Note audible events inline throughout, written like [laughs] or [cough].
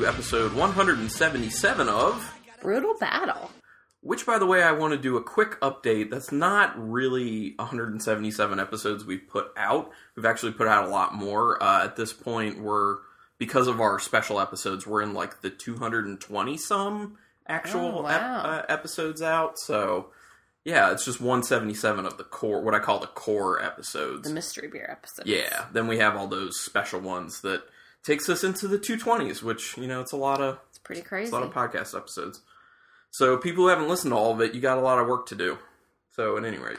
to episode 177 of. Brutal battle. Which, by the way, I want to do a quick update. That's not really 177 episodes we've put out. We've actually put out a lot more. Uh, at this point, we're, because of our special episodes, we're in like the 220 some actual Oh, ep- uh, episodes out. So, yeah, it's just 177 of the core, what I call the core episodes. The mystery beer episode. Yeah, then we have all those special ones that takes us into the 220s, which, you know, it's a lot of It's pretty it's crazy. a lot of podcast episodes. So people who haven't listened to all of it, you got a lot of work to do. So at any rate.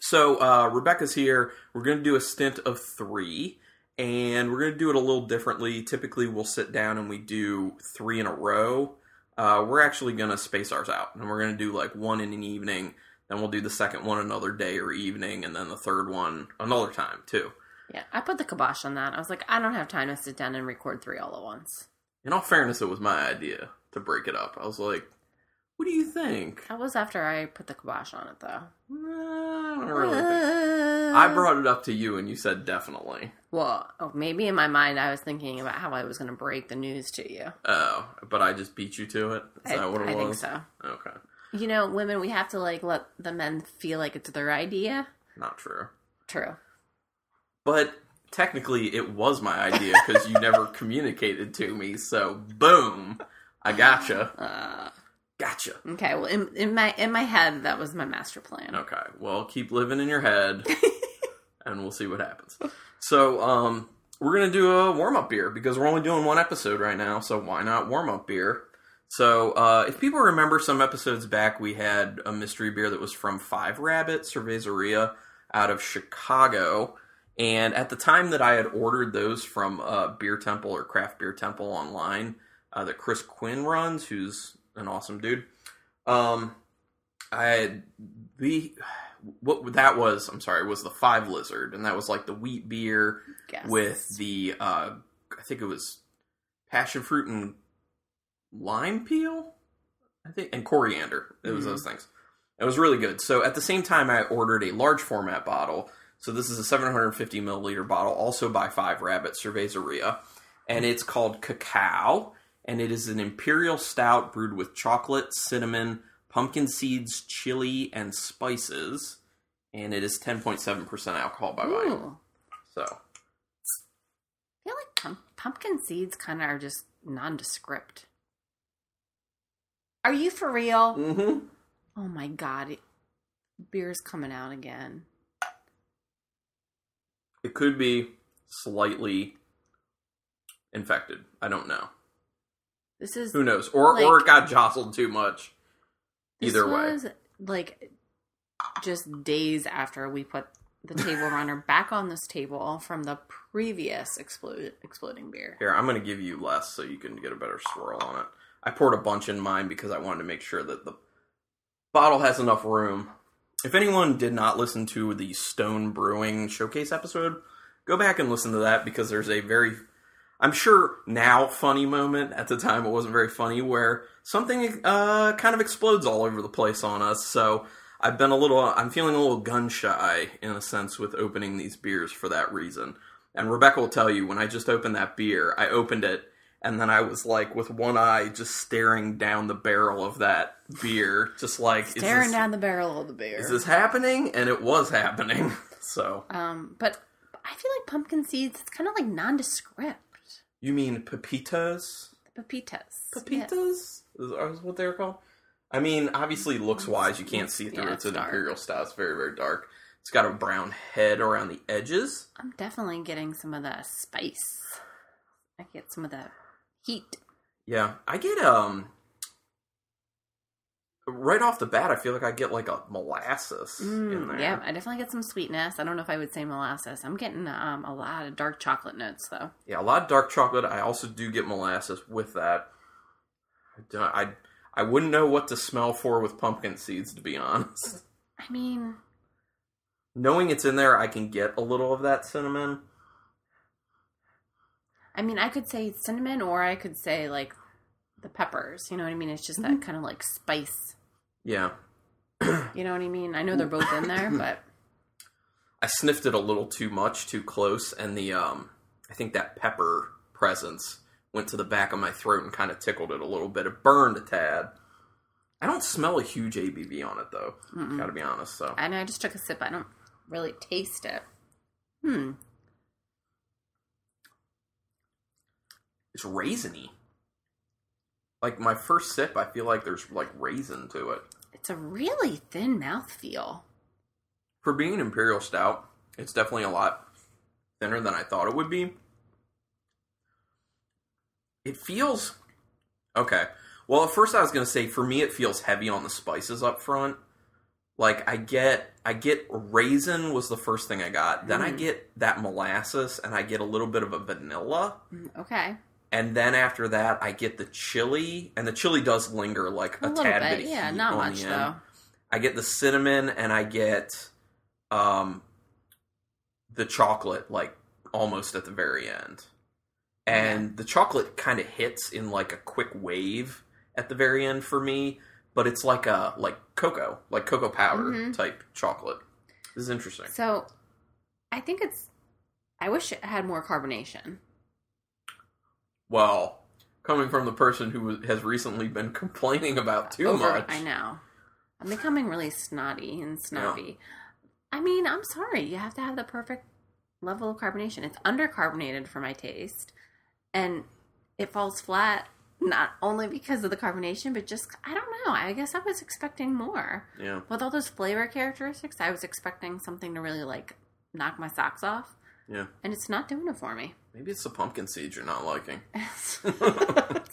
So uh, Rebecca's here. We're going to do a stint of three, and we're going to do it a little differently. Typically, we'll sit down and we do three in a row. Uh, we're actually going to space ours out, and we're going to do like one in an evening. Then we'll do the second one another day or evening, and then the third one another time too. Yeah, I put the kibosh on that. I was like, I don't have time to sit down and record three all at once. In all fairness, it was my idea to break it up. I was like, "What do you think?" That was after I put the kibosh on it, though. I really think- I uh. brought it up to you, and you said definitely. Well, oh, maybe in my mind I was thinking about how I was going to break the news to you. Oh, but I just beat you to it. Is I, that what it I think so. Okay, You know, women, we have to like let the men feel like it's their idea. not true. True. But technically, it was my idea because you never [laughs] communicated to me. So, boom, I gotcha. Uh, Gotcha. okay. Well, in, in my in my head, that was my master plan. Okay. Well, keep living in your head, [laughs] and we'll see what happens. So, um, we're gonna do a warm up beer because we're only doing one episode right now. So why not warm up beer? So, uh, if people remember some episodes back, we had a mystery beer that was from Five Rabbit Cerveceria out of Chicago. And at the time that I had ordered those from uh, Beer Temple or Craft Beer Temple online, uh, that Chris Quinn runs, who's an awesome dude, um, I had the what that was. I'm sorry, was the Five Lizard, and that was like the wheat beer Yes. with the uh, I think it was passion fruit and lime peel, I think, and coriander. It was Mhm. those things. It was really good. So at the same time, I ordered a large format bottle. So this is a 750 milliliter bottle, also by Five Rabbit Cerveceria, and it's called Cacao, and it is an imperial stout brewed with chocolate, cinnamon, pumpkin seeds, chili, and spices, and it is 10.7% alcohol by volume. So I feel like pump- pumpkin seeds kind of are just nondescript. Are you for real? Mm-hmm. Oh my god, it- beer's coming out again. It could be slightly infected. I don't know. This is Who knows? Or Like- or it got jostled too much. Either way. was like just days after we put the table [laughs] runner back on this table from the previous explode, exploding beer. Here, I'm going to give you less so you can get a better swirl on it. I poured a bunch in mine because I wanted to make sure that the bottle has enough room. If anyone did not listen to the Stone Brewing Showcase episode, go back and listen to that because there's a very, I'm sure now funny moment. At the time, it wasn't very funny where something uh, kind of explodes all over the place on us. So I've been a little, I'm feeling a little gun shy in a sense with opening these beers for that reason. And Rebecca will tell you when I just opened that beer, I opened it and then I was like with one eye just staring down the barrel of that beer, just like is Staring this- down the barrel of the beer. is this happening? And it was happening. [laughs] So um, but I feel like pumpkin seeds. It's kind of like nondescript. you mean pepitas? Pepitas. Pepitas is, is what they're called. I mean, obviously, looks wise, you can't see through. Yeah, it's it's an dark. imperial style. It's very, very dark. It's got a brown head around the edges. I'm definitely getting some of the spice. I get some of the heat. Yeah, I get um right off the bat. I feel like I get like a molasses in Mm, there. yeah, I definitely get some sweetness. I don't know if I would say molasses. I'm getting um, a lot of dark chocolate notes though. Yeah, a lot of dark chocolate. I also do get molasses with that. I don't- I I wouldn't know what to smell for with pumpkin seeds, to be honest. I mean, Knowing it's in there, I can get a little of that cinnamon. I mean, I could say cinnamon, or I could say like the peppers. You know what I mean? It's just Mm-hmm. that kind of like spice. Yeah, [clears throat] You know what I mean? I know they're both in there, but I sniffed it a little too much, too close, and the um, I think that pepper presence went to the back of my throat and kind of tickled it a little bit. It burned a tad. I don't smell a huge ABV on it though. Got to be honest. So I know I just took a sip. I don't really taste it. Hmm. It's raisiny. Like my first sip, I feel like there's like raisin to it. It's a really thin mouthfeel. For being imperial stout, it's definitely a lot thinner than I thought it would be. It feels okay. Well, at first I was gonna say for me it feels heavy on the spices up front. Like I get I get raisin was the first thing I got. Then I Mhm. get that molasses and I get a little bit of a vanilla. Mm, Okay. And then after that I get the chili and the chili does linger like A, a, tad bit. bit Yeah, not much though. I get the cinnamon and I get um the chocolate like almost at the very end. And the chocolate kind of hits in like a quick wave at the very end for me, but it's like a like cocoa, like cocoa powder Mhm. type chocolate. This is interesting. So I think it's I wish it had more carbonation. Well, coming from the person who has recently been [laughs] complaining about too Over- much. I know. I'm becoming really snotty and snobby. I mean, I'm sorry. You have to have the perfect level of carbonation. It's undercarbonated for my taste, and it falls flat not only because of the carbonation, but just I don't know. I guess I was expecting more Yeah. with all those flavor characteristics. I was expecting something to really like knock my socks off, Yeah. and it's not doing it for me. Maybe it's the pumpkin seeds you're not liking. [laughs] [laughs] it's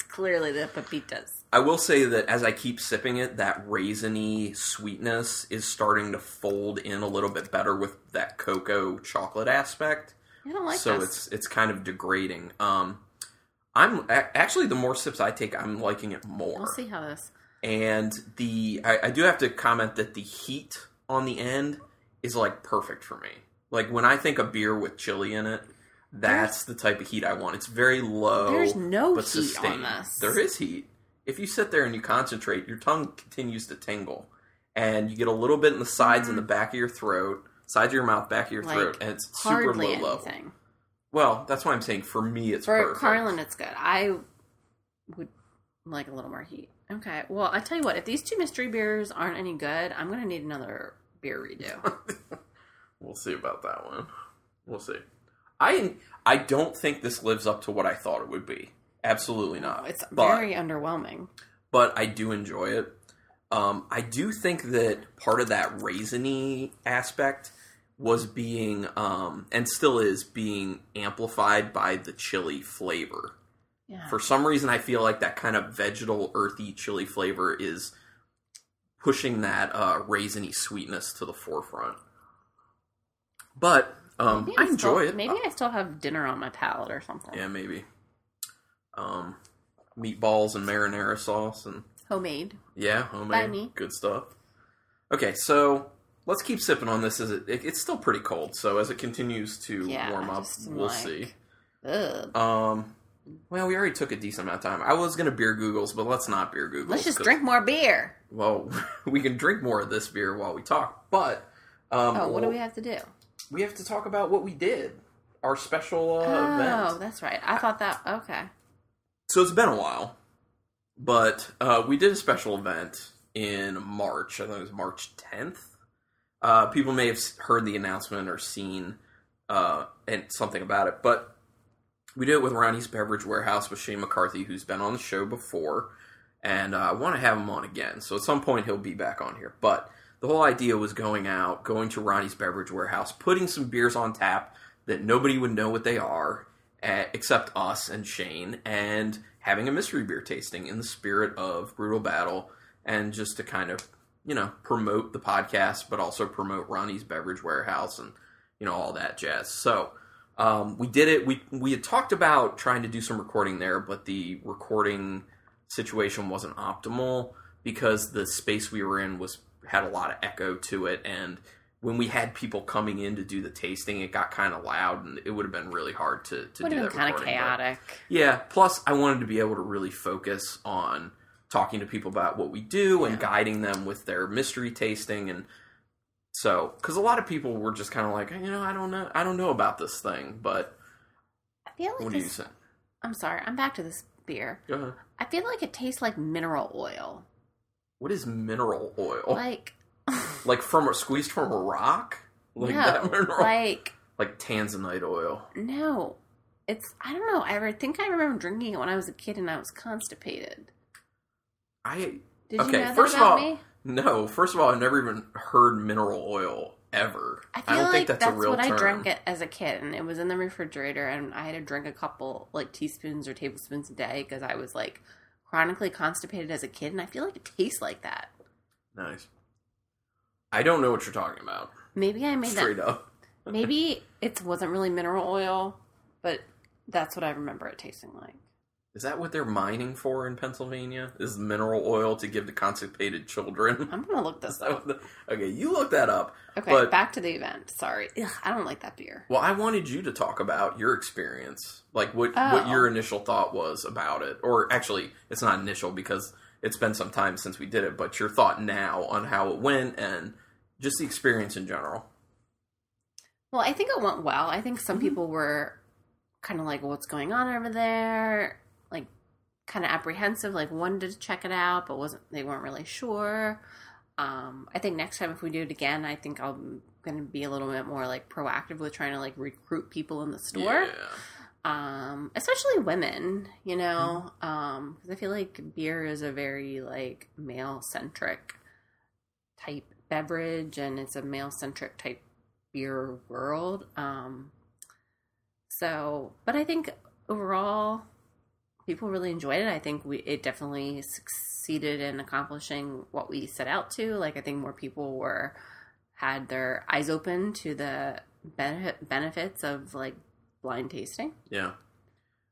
clearly the pepitas. I will say that as I keep sipping it, that raisiny sweetness is starting to fold in a little bit better with that cocoa chocolate aspect. I don't like so this. it's it's kind of degrading. Um, I'm actually the more sips I take, I'm liking it more. We'll see how this. And the I, I do have to comment that the heat on the end is like perfect for me. Like when I think a beer with chili in it, that's the type of heat I want. It's very low. There's no but heat sustained. on this. There is heat. If you sit there and you concentrate, your tongue continues to tingle, and you get a little bit in the sides and the back of your throat, sides of your mouth, back of your Mm. Like, throat, and it's super low Hardly level. Well, that's why I'm saying for me it's For perfect. Carlin, it's good. I would like a little more heat. Okay. Well, I tell you what. If these two mystery beers aren't any good, I'm gonna need another beer redo. [laughs] we'll see about that one. We'll see. I I don't think this lives up to what I thought it would be. Absolutely not. it's But- very underwhelming. but I do enjoy it. Um, I do think that part of that raisiny aspect was being, um, and still is being amplified by the chili flavor. Yeah. For some reason, I feel like that kind of vegetal, earthy chili flavor is pushing that uh, raisiny sweetness to the forefront. But um, I I'm enjoy still- it. Maybe I still have dinner on my palate or something. Yeah, maybe. Um, meatballs and marinara sauce and Homemade. yeah, By homemade, me. good stuff. Okay, so let's keep sipping on this. As it, it it's still pretty cold, so as it continues to Yeah, warm up, we'll like- see. Ugh. Um, well, we already took a decent amount of time. I was gonna beer Googles, but let's not beer Googles. Let's just drink more beer. Well, [laughs] we can drink more of this beer while we talk, but um, Oh, what do we have to do? We have to talk about what we did, our special uh, oh, event. Oh, that's right. I thought that. Okay. So it's been a while, but uh, we did a special event in March. I think it was March 10th. Uh, people may have heard the announcement or seen uh, and something about it, but we did it with Ronnie's Beverage Warehouse with Shane McCarthy, who's been on the show before, and uh, I want to have him on again. So at some point he'll be back on here. But the whole idea was going out, going to Ronnie's Beverage Warehouse, putting some beers on tap that nobody would know what they are, uh, except us and Shane, and having a mystery beer tasting in the spirit of Brutal Battle, and just to kind of, you know, promote the podcast, but also promote Ronnie's Beverage Warehouse and, you know, all that jazz. So, um, we did it. We we had talked about trying to do some recording there, but the recording situation wasn't optimal because the space we were in was had a lot of echo to it, and when we had people coming in to do the tasting, it got kind of loud, and it would have been really hard to to Would do have that been kind of recording, but- chaotic. yeah. Plus, I wanted to be able to really focus on talking to people about what we do and guiding them with their mystery tasting, and so because a lot of people were just kind of like, you know, I don't know, I don't know about this thing, but I feel like what do you this- think? I'm sorry. I'm back to this beer. Go ahead. I feel like it tastes like mineral oil. What is mineral oil? Like, [laughs] Like from a squeezed from a rock? Like no, that mineral? like like tanzanite oil. no. It's I don't know. I think I remember drinking it when I was a kid and I was constipated. I Did Okay, you know that first of all, me? no. First of all, I've never even heard mineral oil ever. I feel don't like think that's, that's, a real what term. I drank it as a kid, and it was in the refrigerator, and I had to drink a couple like teaspoons or tablespoons a day because I was like chronically constipated as a kid, and I feel like it tastes like that. Nice. I don't know what you're talking about. Maybe I made Straight that. up. Maybe [laughs] it wasn't really mineral oil, but that's what I remember it tasting like. Is that what they're mining for in Pennsylvania? Is mineral oil to give to constipated children? I'm gonna look this up. [laughs] okay, you look that up. Okay, but- back to the event. Sorry, Ugh, I don't like that beer. Well, I wanted you to talk about your experience, like what Oh. what your initial thought was about it, or actually, it's not initial because it's been some time since we did it, but your thought now on how it went and just the experience in general. Well, I think it went well. I think some Mm-hmm. people were kind of like, "What's going on over there?" Kind of apprehensive, like wanted to check it out, but wasn't. They weren't really sure. Um, I think next time if we do it again, I think I'm going to be a little bit more like proactive with trying to like recruit people in the store. Yeah. um, especially women, you know, um, 'cause I feel like beer is a very like male centric type beverage, and it's a male centric type beer world. Um, so, but I think overall, people really enjoyed it. I think we it definitely succeeded in accomplishing what we set out to. Like, I think more people were had their eyes open to the benefit benefits of like blind tasting. Yeah.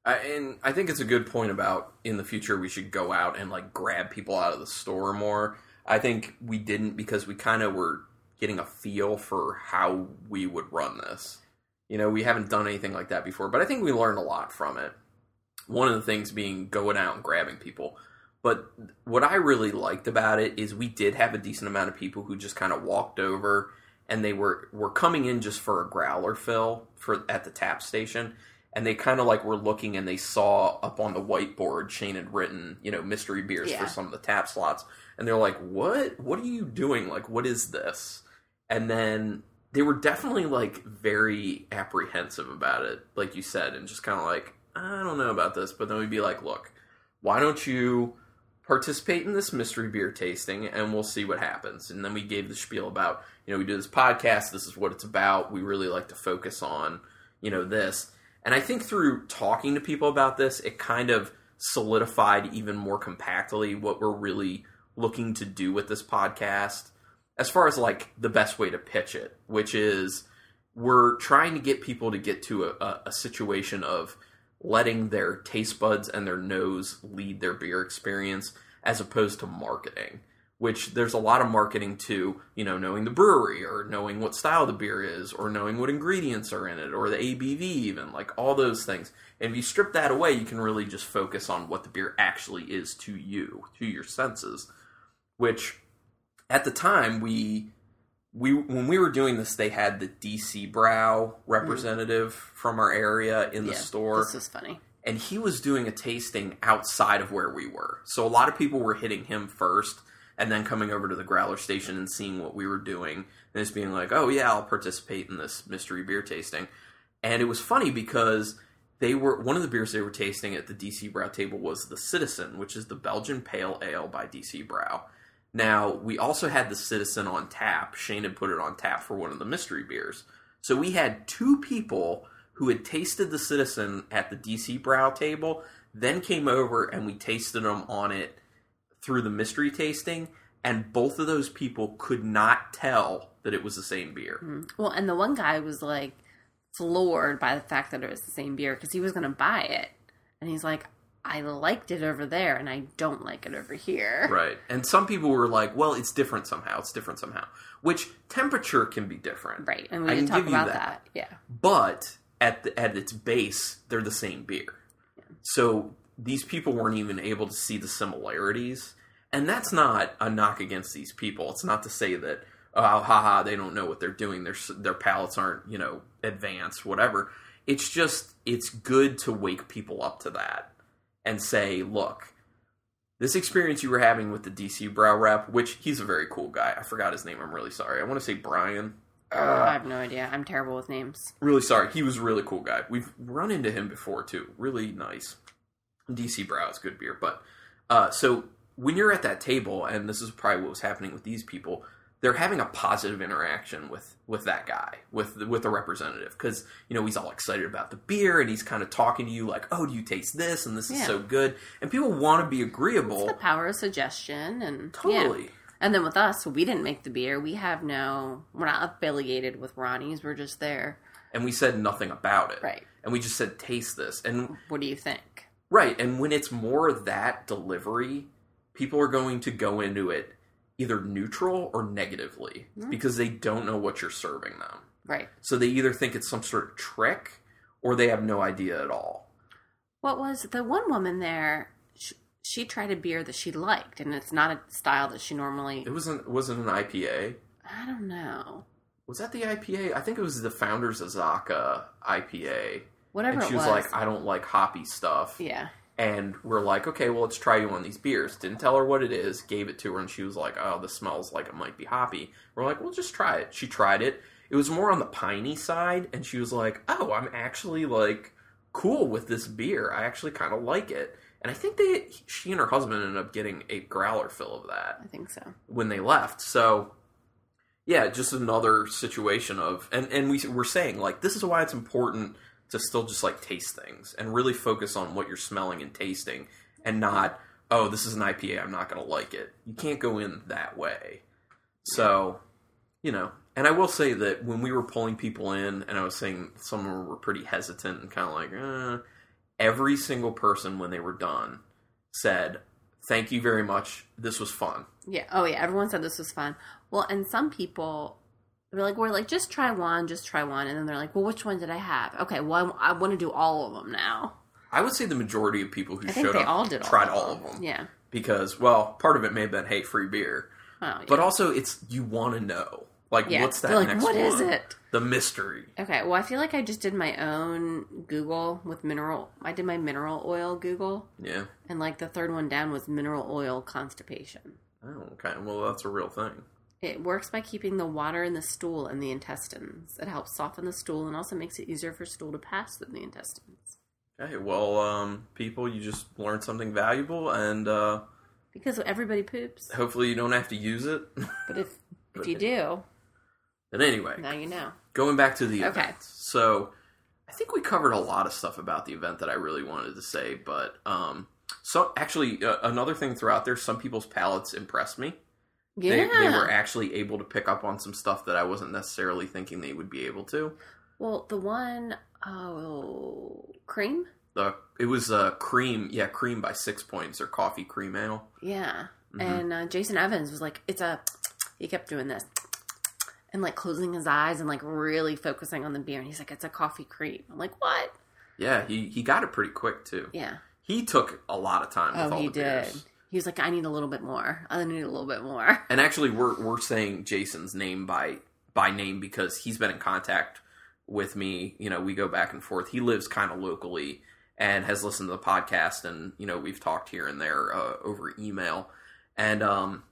I, and I think it's a good point about in the future we should go out and like grab people out of the store more. I think we didn't because we kind of were getting a feel for how we would run this. You know, we haven't done anything like that before, but I think we learned a lot from it. One of the things being going out and grabbing people. But what I really liked about it is we did have a decent amount of people who just kind of walked over and they were were coming in just for a growler fill for at the tap station and they kind of like were looking and they saw up on the whiteboard Shane had written, you know, mystery beers Yeah. for some of the tap slots and they're like, "What? What are you doing? Like what is this?" And then they were definitely like very apprehensive about it, like you said, and just kind of like, "I don't know about this." But then we'd be like, "Look, why don't you participate in this mystery beer tasting and we'll see what happens. And then we gave the spiel about, you know, we do this podcast, this is what it's about. We really like to focus on, you know, this. And I think through talking to people about this, it kind of solidified even more compactly what we're really looking to do with this podcast as far as like the best way to pitch it, which is we're trying to get people to get to a, a, situation of letting their taste buds and their nose lead their beer experience as opposed to marketing which there's a lot of marketing to you know knowing the brewery or knowing what style the beer is or knowing what ingredients are in it or the abv even like all those things. And if you strip that away you can really just focus on what the beer actually is to you to your senses which at the time we we when we were doing this they had the dc brau representative from our area in the Yeah, store This is funny. and he was doing a tasting outside of where we were. So a lot of people were hitting him first and then coming over to the growler station and seeing what we were doing and just being like, "Oh yeah, I'll participate in this mystery beer tasting." And it was funny because they were one of the beers they were tasting at the DC Brau table was the Citizen, which is the Belgian Pale Ale by DC Brau. Now, we also had the Citizen on tap. Shane had put it on tap for one of the mystery beers. So we had two people who had tasted the Citizen at the DC Brau table, then came over and we tasted them on it through the mystery tasting, and both of those people could not tell that it was the same beer. Mm. Well, and the one guy was like floored by the fact that it was the same beer because he was going to buy it, and he's like, "I liked it over there, and I don't like it over here." Right. And some people were like, well, it's different somehow. It's different somehow. Which temperature can be different. Right, and we I can talk give you about that. that. Yeah, But at the, at its base, they're the same beer. So these people weren't even able to see the similarities. And that's not a knock against these people. It's not to say that oh haha they don't know what they're doing. Their their palates aren't you know advanced whatever. it's just it's good to wake people up to that and say, look, this experience you were having with the DC Brau rep, which he's a very cool guy. I forgot his name. I'm really sorry. I want to say Brian. I Uh, have no idea. I'm terrible with names. really sorry. He was a really cool guy. We've run into him before too. Really nice. DC Brau is good beer, but uh, so when you're at that table, and this is probably what was happening with these people, they're having a positive interaction with with that guy, with the, with the representative, because you know he's all excited about the beer, and he's kind of talking to you like, "Oh, do you taste this? And this is so good." And people want to be It's agreeable. the power of suggestion and yeah. Totally. And then with us, we didn't make the beer. We have no. We're not affiliated with Ronnie's. We're just there. And we said nothing about it. Right. And we just said, "Taste this." And What do you think? Right, and when it's more that delivery, people are going to go into it either neutral or negatively Mm. because they don't know what you're serving them. Right. So they either think it's some sort of trick or they have no idea at all. What was the one woman there? She, she tried a beer that she liked, and it's not a style that she normally. It wasn't wasn't an IPA. I don't know. Was that the IPA? I think it was the Founders Azacca IPA. Whatever and she it was, was. like, I don't like hoppy stuff. yeah. And we're like, okay, well, let's try you on these beers. Didn't tell her what it is, gave it to her, and she was like, oh, this smells like it might be hoppy. We're like, well, just try it. She tried it. It was more on the piney side, and she was like, oh, I'm actually like cool with this beer. I actually kind of like it. And I think they, she and her husband ended up getting a growler fill of that I think so. when they left. So, yeah, just another situation of, and and we we're saying like this is why it's important to still just like taste things and really focus on what you're smelling and tasting, and not oh this is an IPA I'm not gonna like it. You can't go in that way. So, you know, and I will say that when we were pulling people in, and I was saying some of them were pretty hesitant and kind of like, eh, every single person when they were done said, "Thank you very much. This was fun." Yeah. Oh, yeah. Everyone said this was fun. Well, and some people were like, "We're like, just try one, just try one," and then they're like, "Well, which one did I have?" Okay, well, I, I want to do all of them now. I would say the majority of people who I think showed they up all did. All tried of all of them Yeah. because, well, part of it may have been hey, free beer, Oh, yeah. but also it's you want to know like yeah. what's that They're like, next "What one? is it?" The mystery. Okay. Well, I feel like I just did my own Google with mineral. I did my mineral oil Google, Yeah. and like the third one down was mineral oil constipation. Oh, okay. Well, that's a real thing. It works by keeping the water in the stool and the intestines. It helps soften the stool and also makes it easier for stool to pass through the intestines. Okay. Well, um, people, you just learned something valuable, and uh, Because everybody poops. hopefully you don't have to use it. [laughs] But if if you do, but anyway, now you know. going back to the Okay. event. So I think we covered a lot of stuff about the event that I really wanted to say, but um, so actually uh, another thing throughout there, some people's palates impressed me. Yeah. They, they were actually able to pick up on some stuff that I wasn't necessarily thinking they would be able to. well, the one oh cream. The it was uh, cream, yeah, cream by six points or coffee cream ale. Yeah. Mhm. And uh, Jason Evans was like, "It's a." He kept doing this and like closing his eyes and like really focusing on the beer. And he's like, "It's a coffee cream." I'm like, "What?" Yeah, he he got it pretty quick too. Yeah. He took a lot of time. With Oh, all he the did. beers. He was like, "I need a little bit more. I need a little bit more." [laughs] And actually, we're we're saying Jason's name by by name because he's been in contact with me. You know, we go back and forth. He lives kind of locally and has listened to the podcast, and you know, we've talked here and there uh, over email. And um,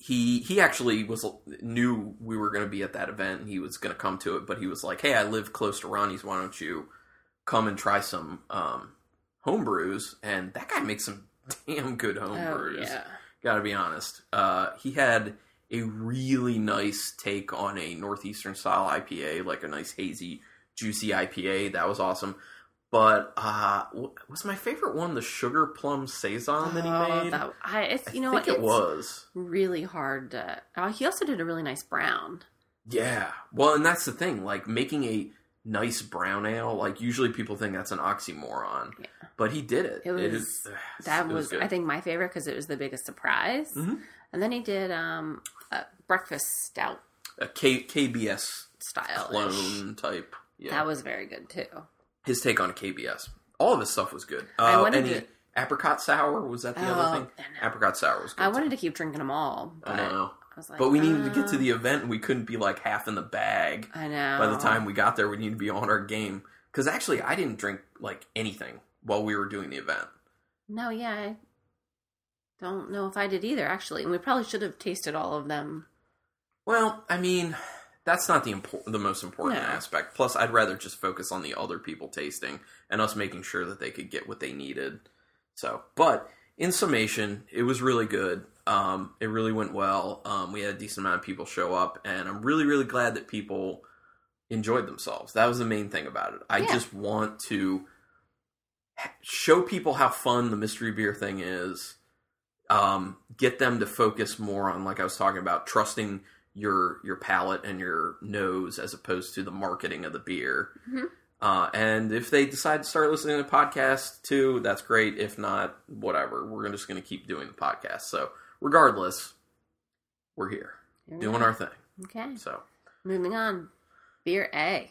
he he actually was knew we were going to be at that event, and he was going to come to it. But he was like, "Hey, I live close to Ronnie's. Why don't you come and try some um, home brews?" And that guy makes some [laughs] damn good home Oh brews yeah. gotta be honest. Uh, he had a really nice take on a northeastern style IPA, like a nice hazy, juicy IPA. That was awesome. But uh, was my favorite one the sugar plum saison that he Oh, made? that- I, it's, I you know think what? it was. really hard to. Uh, he also did a really nice brown. Yeah. Well, and that's the thing. Like making a nice brown ale. Like usually people think that's an oxymoron, Yeah. but he did it. It was- is- That it was, good. I think, my favorite because it was the biggest surprise. Mhm. And then he did um, a breakfast stout a K- KBS style. clone type. Yeah. That was very good too. his take on KBS. All of his stuff was good. I Uh, wanted and he- to- apricot sour was that the Oh, other thing? Apricot sour was good. I too. wanted to keep drinking them all, but I, know, was like, but we needed to get to the oh. event, and we couldn't be like half in the bag I know. by the time we got there. We needed to be on our game. Because actually, I didn't drink like anything while we were doing the event. No, yeah, I don't know if I did either. Actually, and we probably should have tasted all of them. Well, I mean, that's not the impor- the most important No. aspect. Plus, I'd rather just focus on the other people tasting and us making sure that they could get what they needed. So, but in summation, it was really good. Um, it really went well. Um, we had a decent amount of people show up, and I'm really, really glad that people enjoyed themselves. That was the main thing about it. I Yeah. just want to show people how fun the mystery beer thing is. Um, get them to focus more on, like I was talking about, trusting your your palate and your nose as opposed to the marketing of the beer. Mhm. Uh, and if they decide to start listening to podcasts too, that's great. If not, whatever. We're just going to keep doing the podcast. So, regardless, we're here doing our thing. Okay, So, moving on. Beer A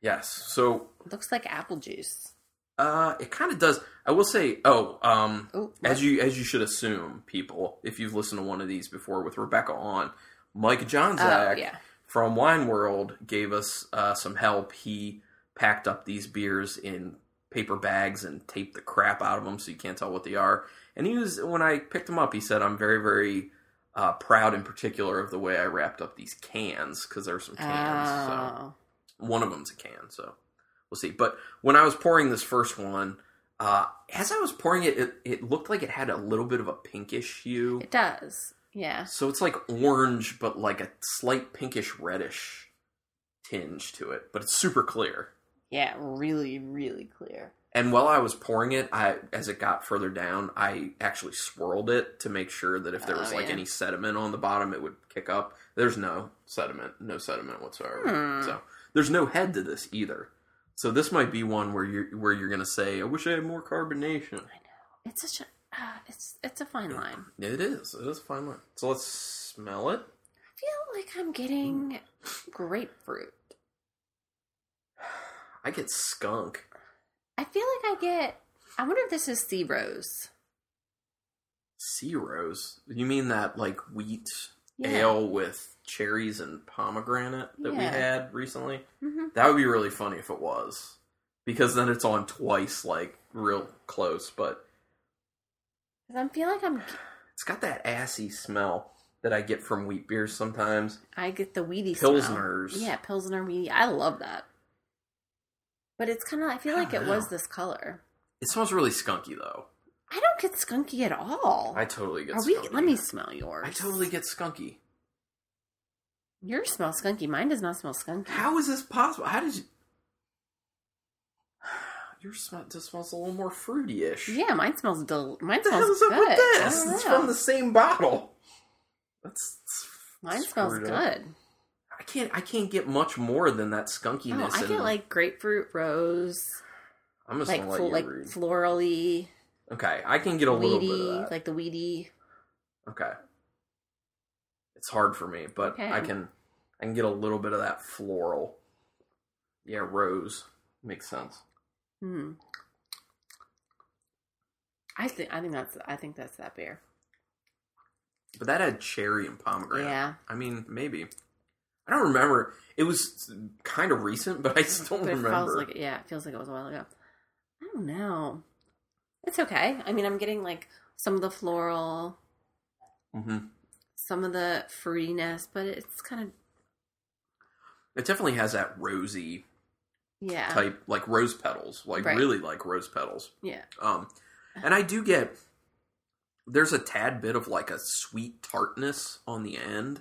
yes. So, looks like apple juice. uh, it kind of does. I will say, oh, um, Oh, as you as you should assume, people, if you've listened to one of these before with Rebecca on, Mike Johnzak oh yeah, from Wine World gave us uh, some help. He packed up these beers in paper bags and taped the crap out of them so you can't tell what they are. And he was when I picked them up, he said, "I'm very very uh, proud in particular of the way I wrapped up these cans because there's some cans." So oh, one of them's a can, so we'll see. But when I was pouring this first one, uh, as I was pouring it, it, it looked like it had a little bit of a pinkish hue. it does. Yeah, So it's like orange, but like a slight pinkish reddish tinge to it. But it's super clear. Yeah, really, really clear. And while I was pouring it, I as it got further down, I actually swirled it to make sure that if there was Oh, like yeah. any sediment on the bottom, it would kick up. There's no sediment, no sediment whatsoever. Hmm. So there's no head to this either. So this might be one where you're where you're gonna say, "I wish I had more carbonation." I know it's such a, uh, it's it's a fine line. It is. It is a fine line. So let's smell it. I feel like I'm getting grapefruit. I get skunk. I feel like I get. I wonder if this is sea rose. Sea rose. You mean that like wheat Yeah. ale with cherries and pomegranate that we had recently? hmm That would be really funny if it was. Because then it's on twice, like real close, but I feel like I'm. it's got that assy smell that I get from wheat beers sometimes. I get the weedy smell. Pilsners. Yeah, pilsner weedy. I love that. But it's kind of. I feel like it don't was this color. It smells really skunky though. I don't get skunky at all. I totally get Are we? skunky. Let me smell yours. I totally get skunky. Yours smells skunky. Mine does not smell skunky. How is this possible? How did you [sighs] Your smell just smells a little more fruity-ish. Yeah, mine smells del. Mine smells hell's up good. with this? It's know. from the same bottle. That's, that's Mine smells up. good. I can't. I can't get much more than that skunkiness. Oh, skunkiness. I and- get like grapefruit rose, I'm just like gonna let full, you like read. florally, Okay, I can get a little bit of that. like the weedy. okay, it's hard for me, but Okay. I can. I can get a little bit of that floral. Yeah, rose makes sense. Hmm. I think I think that's I think that's that beer. But that had cherry and pomegranate. Yeah, I mean, maybe. I don't remember. It was kind of recent, but I still but it remember. feels like yeah, it feels like it was a while ago. I don't know. It's okay. I mean, I'm getting like some of the floral, hmm some of the fruitiness, but it's kind of It definitely has that rosy yeah, type, like rose petals, like Right. really like rose petals. yeah. Um, and I do get there's a tad bit of like a sweet tartness on the end.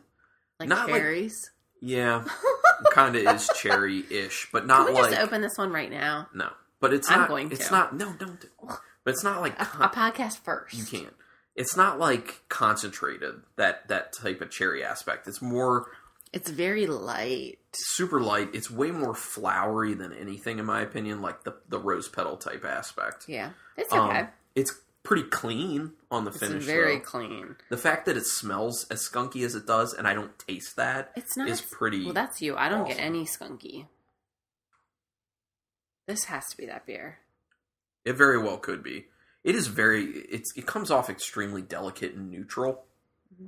Like Not like- cherries. Yeah, [laughs] kind of is cherry-ish, but not Can we like just open this one right now? no. But it's I'm not. going It's to. not. No, don't. do- But it's not like A, con- a podcast first. you can't. It's not like concentrated that that type of cherry aspect. It's more It's very light. super light. It's way more flowery than anything, in my opinion. Like the the rose petal type aspect. Yeah, it's Um, okay. it's pretty clean on the it's finish. very though. clean. The fact that it smells as skunky as it does, and I don't taste that, It's not. is pretty. Well, that's you. I don't get any skunky. This has to be that beer. it very well could be. It is very. It's it comes off extremely delicate and neutral.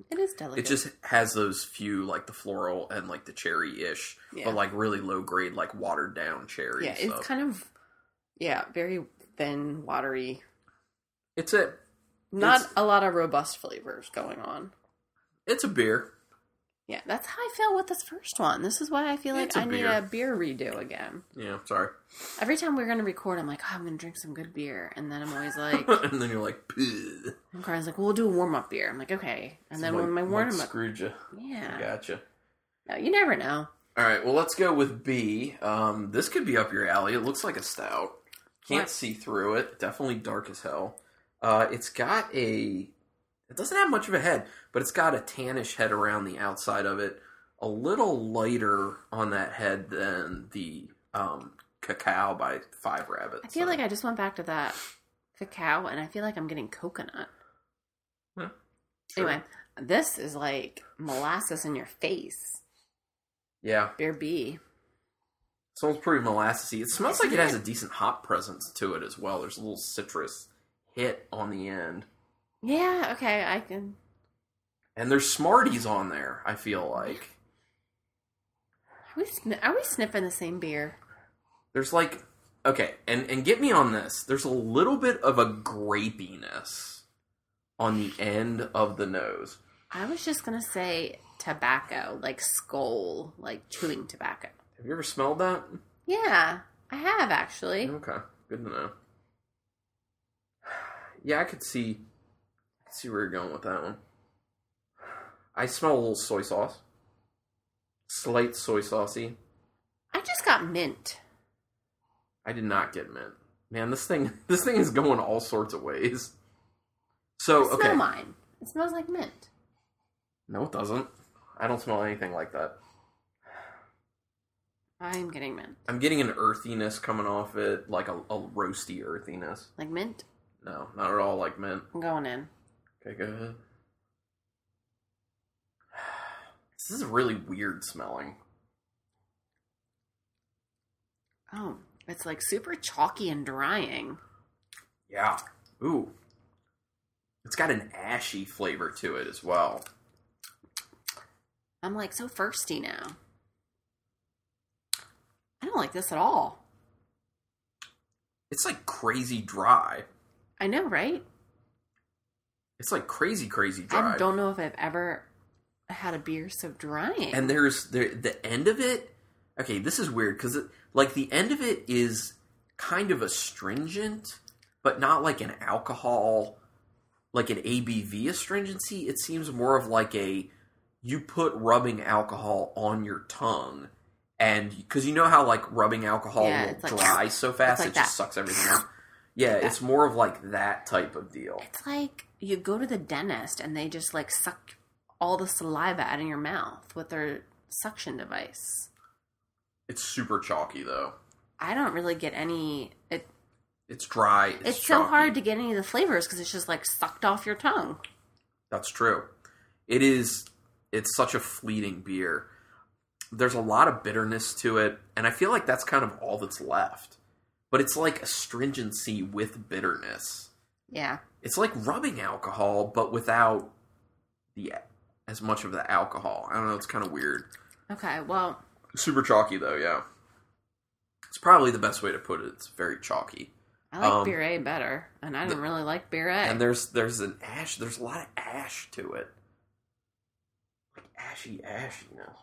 It is delicate. It just has those few like the floral and like the cherry ish, Yeah. but like really low grade, like watered down cherry. yeah, it's kind of yeah, very thin, watery. It's a Not It's- a lot of robust flavors going on. it's a beer. Yeah, that's how I feel with this first one. This is why I feel like I I need a beer redo again. Yeah, sorry. Every time we're gonna record, I'm like, oh, I'm gonna drink some good beer, and then I'm always [laughs] like, and then you're like, "Pugh." and Carl's like, well, we'll do a warm up beer. I'm like, okay, and then when my warm up, screwed you. yeah, Gotcha. no, you never know. All right, well, let's go with B. Um, this could be up your alley. It looks like a stout. Can't What? see through it. Definitely dark as hell. Uh, it's got a. It doesn't have much of a head, but it's got a tannish head around the outside of it. A little lighter on that head than the um, cacao by Five Rabbits. I feel like I just went back to that cacao, and I feel like I'm getting coconut. Huh, sure. Anyway, this is like molasses in your face. yeah, Beer B. smells pretty molassesy. It smells like it has a decent hop presence to it as well. There's a little citrus hit on the end. Yeah, okay, I can. And there's Smarties on there, I feel like. Are we, sn- are we sniffing the same beer? There's like okay, and and get me on this. There's a little bit of a grapiness on the end of the nose. I was just gonna say tobacco, like skull, like chewing tobacco. Have you ever smelled that? Yeah, I have actually. Okay, good to know. Yeah, I could see I could see where you're going with that one. I smell a little soy sauce. Slight soy saucy. I just got mint. I did not get mint. Man, this thing [laughs] this thing is going all sorts of ways. So Smell okay. mine. It smells like mint. No, it doesn't. I don't smell anything like that. I'm getting mint. I'm getting an earthiness coming off it, like a, a roasty earthiness. Like mint. No, not at all like mint. I'm going in. Okay, go ahead. [sighs] This is really weird smelling. Oh, it's like super chalky and drying. Yeah. Ooh. It's got an ashy flavor to it as well. I'm like so thirsty now. I don't like this at all. It's like crazy dry. I know, right? It's like crazy, crazy dry. I don't know if I've ever had a beer so drying. and there's the the end of it. Okay, this is weird because like the end of it is kind of astringent, but not like an alcohol, like an ABV astringency. It seems more of like a you put rubbing alcohol on your tongue, and because you know how like rubbing alcohol Yeah, will like- dry [sniffs] so fast like it just that. sucks everything out. [sniffs] Yeah, it's more of like that type of deal. it's like you go to the dentist and they just like suck all the saliva out of your mouth with their suction device. It's super chalky though. I don't really get any. It, It's dry. It's, it's so chalky. hard to get any of the flavors because it's just like sucked off your tongue. That's true. It is. It's such a fleeting beer. There's a lot of bitterness to it, and I feel like that's kind of all that's left. But it's like astringency with bitterness. Yeah. It's like rubbing alcohol, but without the as much of the alcohol. I don't know. It's kind of weird. Okay. Well, Super chalky though. Yeah. It's probably the best way to put it. It's very chalky. I like Um, beer A better, and I didn't really like beer A. And there's there's an ash. There's a lot of ash to it, like ashy ashiness.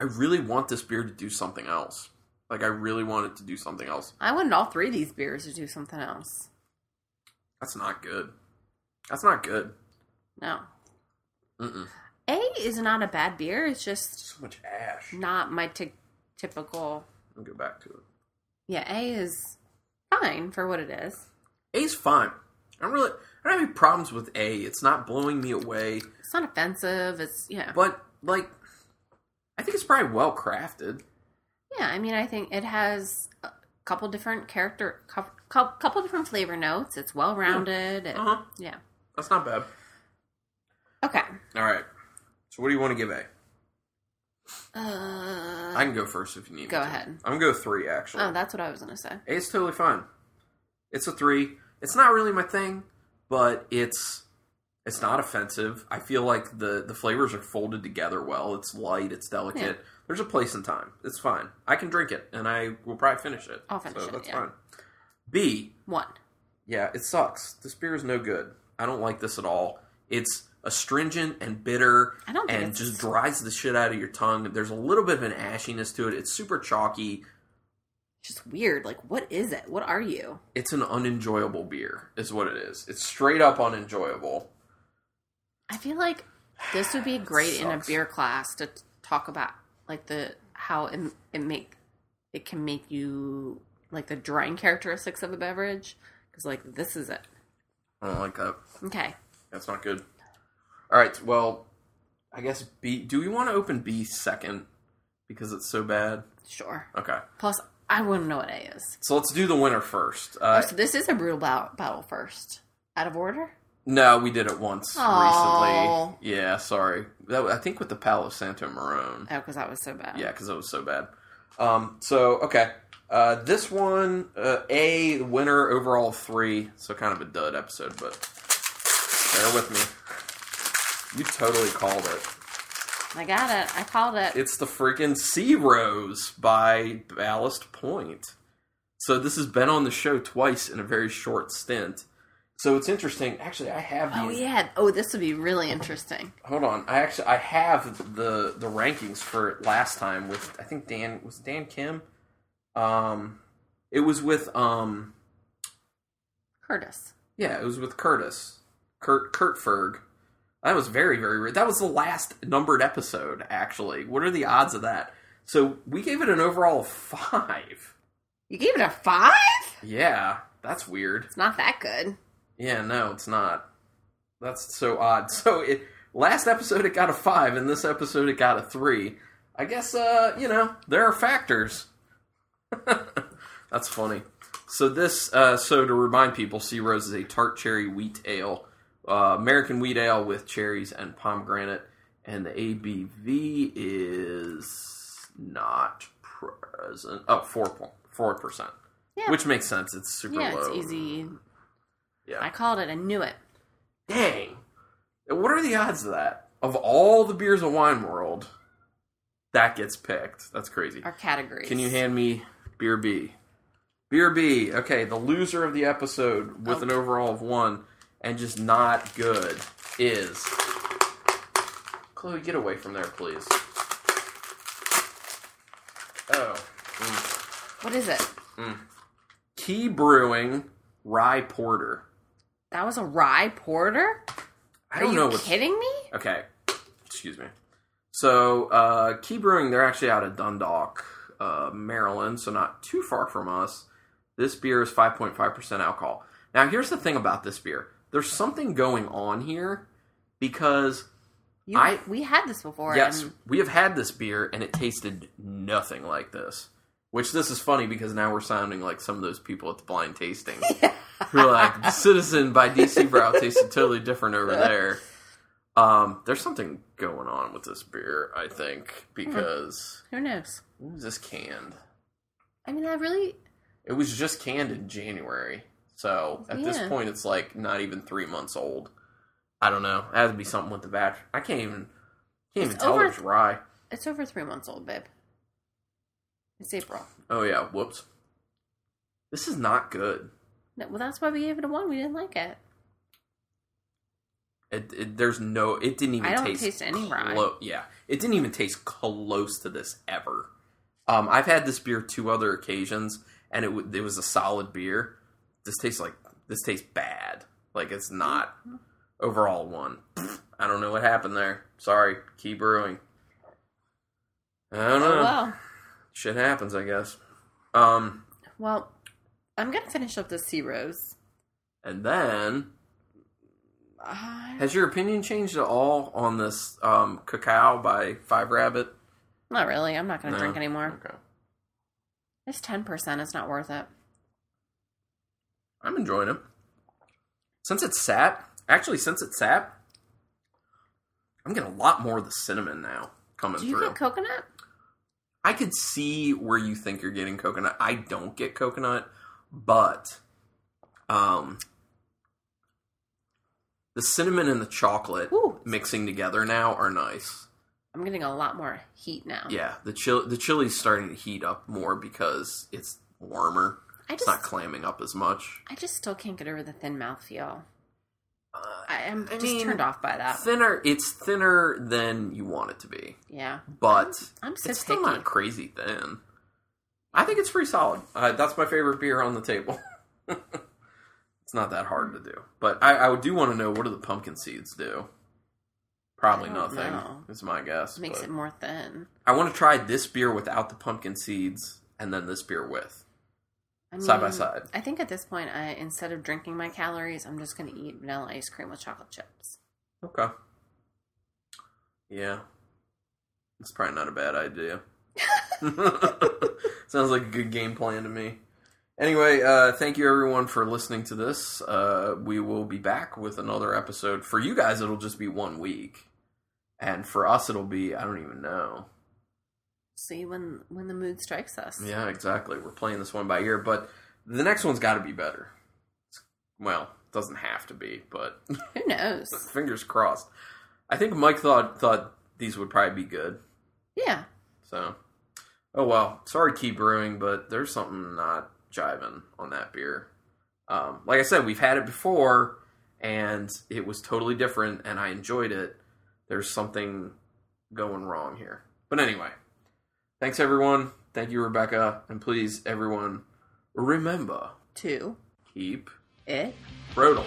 I really want this beer to do something else. Like I really want it to do something else. I wanted all three of these beers to do something else. That's not good. That's not good. No. Mm-mm. A is not a bad beer. It's just So much ash. not my ty- typical. I'll go back to it. Yeah, A is fine for what it is. A's fine. I don't really. I don't have any problems with A. It's not blowing me away. It's not offensive. It's yeah, But like, I think it's probably well crafted. yeah. I mean, I think it has a couple different character, cou- cou- couple different flavor notes. It's well rounded. Uh huh. Yeah. That's not bad. Okay. All right. So what do you want to give A? Uh, I can go first if you need. me Go to. ahead. I'm gonna go three actually. oh, that's what I was gonna say. A is totally fine. It's a three. It's not really my thing, but it's it's not offensive. I feel like the the flavors are folded together well. It's light, it's delicate. Yeah. There's a place and time. It's fine. I can drink it, and I will probably finish it. I'll finish so it, That's yeah. fine. B. One. Yeah, it sucks. This beer is no good. I don't like this at all. It's astringent and bitter I don't and just dries the shit out of your tongue. There's a little bit of an ashiness to it. It's super chalky. just weird. Like, what is it? What are you? It's an unenjoyable beer, is what it is. It's straight up unenjoyable. I feel like this would be great in a beer class to talk about like the how it, it make it can make you like the drying characteristics of a beverage because like this is it. I don't like that. Okay, That's not good. All right, well, I guess B. Do we want to open B second because it's so bad? sure. Okay, Plus, I wouldn't know what A is. so let's do the winner first. Uh, oh, so this is a brutal battle, battle first. Out of order? No, we did it once Aw. recently. Yeah, sorry. That, I think with the Palo Santo Marron. Oh, because that was so bad. Yeah, because it was so bad. Um, so okay, uh, this one uh, A winner overall three, so kind of a dud episode, but bear with me. You totally called it. I got it. I called it. It's the freaking Sea Rose by Ballast Point. So this has been on the show twice in a very short stint. So it's interesting. Actually, I have oh yeah. Oh, this would be really interesting. Hold on. I actually I have the the rankings for last time with I think Dan was Dan Kim. Um, it was with um Curtis. yeah it was with Curtis Kurt Kurt Ferg. That was very very. That was the last numbered episode. Actually, what are the odds of that? So we gave it an overall of five. You gave it a five? Yeah, that's weird. It's not that good. Yeah, no, it's not. That's so odd. [laughs] So it last episode it got a five, and this episode it got a three. I guess uh, you know, there are factors. [laughs] That's funny. So this uh so to remind people, Sea Rose is a tart cherry wheat ale. Uh, American wheat ale with cherries and pomegranate, and the ABV is not present. Oh, four four percent, Yeah. which makes sense. It's super yeah, low. it's easy. Yeah. I called it. I knew it. Dang. What are the odds of that? Of all the beers of wine world, that gets picked. That's crazy. Our categories. Can you hand me beer B? Beer B. Okay, the loser of the episode with an overall of one and just not good is Chloe. Get away from there, please. Oh, mm. What is it? Key Brewing Rye Porter. That was a rye porter. I Are don't you know what's kidding me? Okay, excuse me. So, uh, Key Brewing, they're actually out of Dundalk, uh, Maryland, so not too far from us. This beer is 5.5% alcohol. Now, here's the thing about this beer there's something going on here because, You, I- we had this before. yes, and we have had this beer and it tasted nothing like this. Which this is funny because now we're sounding like some of those people at the blind tasting. [laughs] who are like, the Citizen by DC Brau tasted totally different over there. Um, there's something going on with this beer, I think, because who knows? was this canned? I mean, I really. It was just canned in January, so at this point, it's like not even three months old. I don't know. It has to be something with the batch. I can't even can't even tell over- it's rye. It's over three months old, babe. It's April. Oh yeah, whoops. This is not good. Well, that's why we gave it a one. We didn't like it. It, it, there's no. It didn't even I don't taste, taste any rye. clo- Yeah, it didn't even taste close to this ever. Um, I've had this beer two other occasions, and it w- it was a solid beer. This tastes like this tastes bad. Like it's not overall one. I don't know what happened there. Sorry, Key Brewing. I don't know. Oh, well. Shit happens, I guess. Um, Well, I'm to finish up the Sea Rose. and then has your opinion changed at all on this um, cacao by Five Rabbit? not really. I'm not to No? drink anymore. Okay. It's 10%. It's not worth it. I'm enjoying it. Since it's sat, actually, since it's sat, I'm getting a lot more of the cinnamon now coming through. Do you through. get coconut? I could see where you think you're getting coconut. I don't get coconut, but um, the cinnamon and the chocolate Ooh. mixing together now are nice. I'm getting a lot more heat now. Yeah, the chill the chili's starting to heat up more because it's warmer. I It's just, not clamming up as much. I just still can't get over the thin mouth feel. Uh, I am I just mean, turned off by that. thinner. It's thinner than you want it to be, Yeah, but I'm so it's still picky. not crazy thin. I think it's pretty solid. Uh, that's my favorite beer on the table. [laughs] it's not that hard to do, but I, I do want to know what do the pumpkin seeds do? Probably nothing. know. Is my guess. makes it more thin. I want to try this beer without the pumpkin seeds, and then this beer with. I Side by side. I think at this point, I instead of drinking my calories, I'm just going to eat vanilla ice cream with chocolate chips. Okay. Yeah. It's probably not a bad idea. [laughs] Sounds like a good game plan to me. Anyway, uh, thank you everyone for listening to this. Uh, we will be back with another episode. For you guys, it'll just be one week. And for us, it'll be, I don't even know. See when when the mood strikes us. Yeah, exactly. We're playing this one by ear, but the next one's got to be better. Well, it doesn't have to be, but [laughs] Who knows? fingers crossed. I think Mike thought thought these would probably be good. Yeah. So, oh well. Sorry, Key Brewing, but there's something not jiving on that beer. Um, like I said, we've had it before, and it was totally different, and I enjoyed it. There's something going wrong here. But anyway, thanks everyone. Thank you, Rebecca, and please, everyone, remember to keep It. brutal.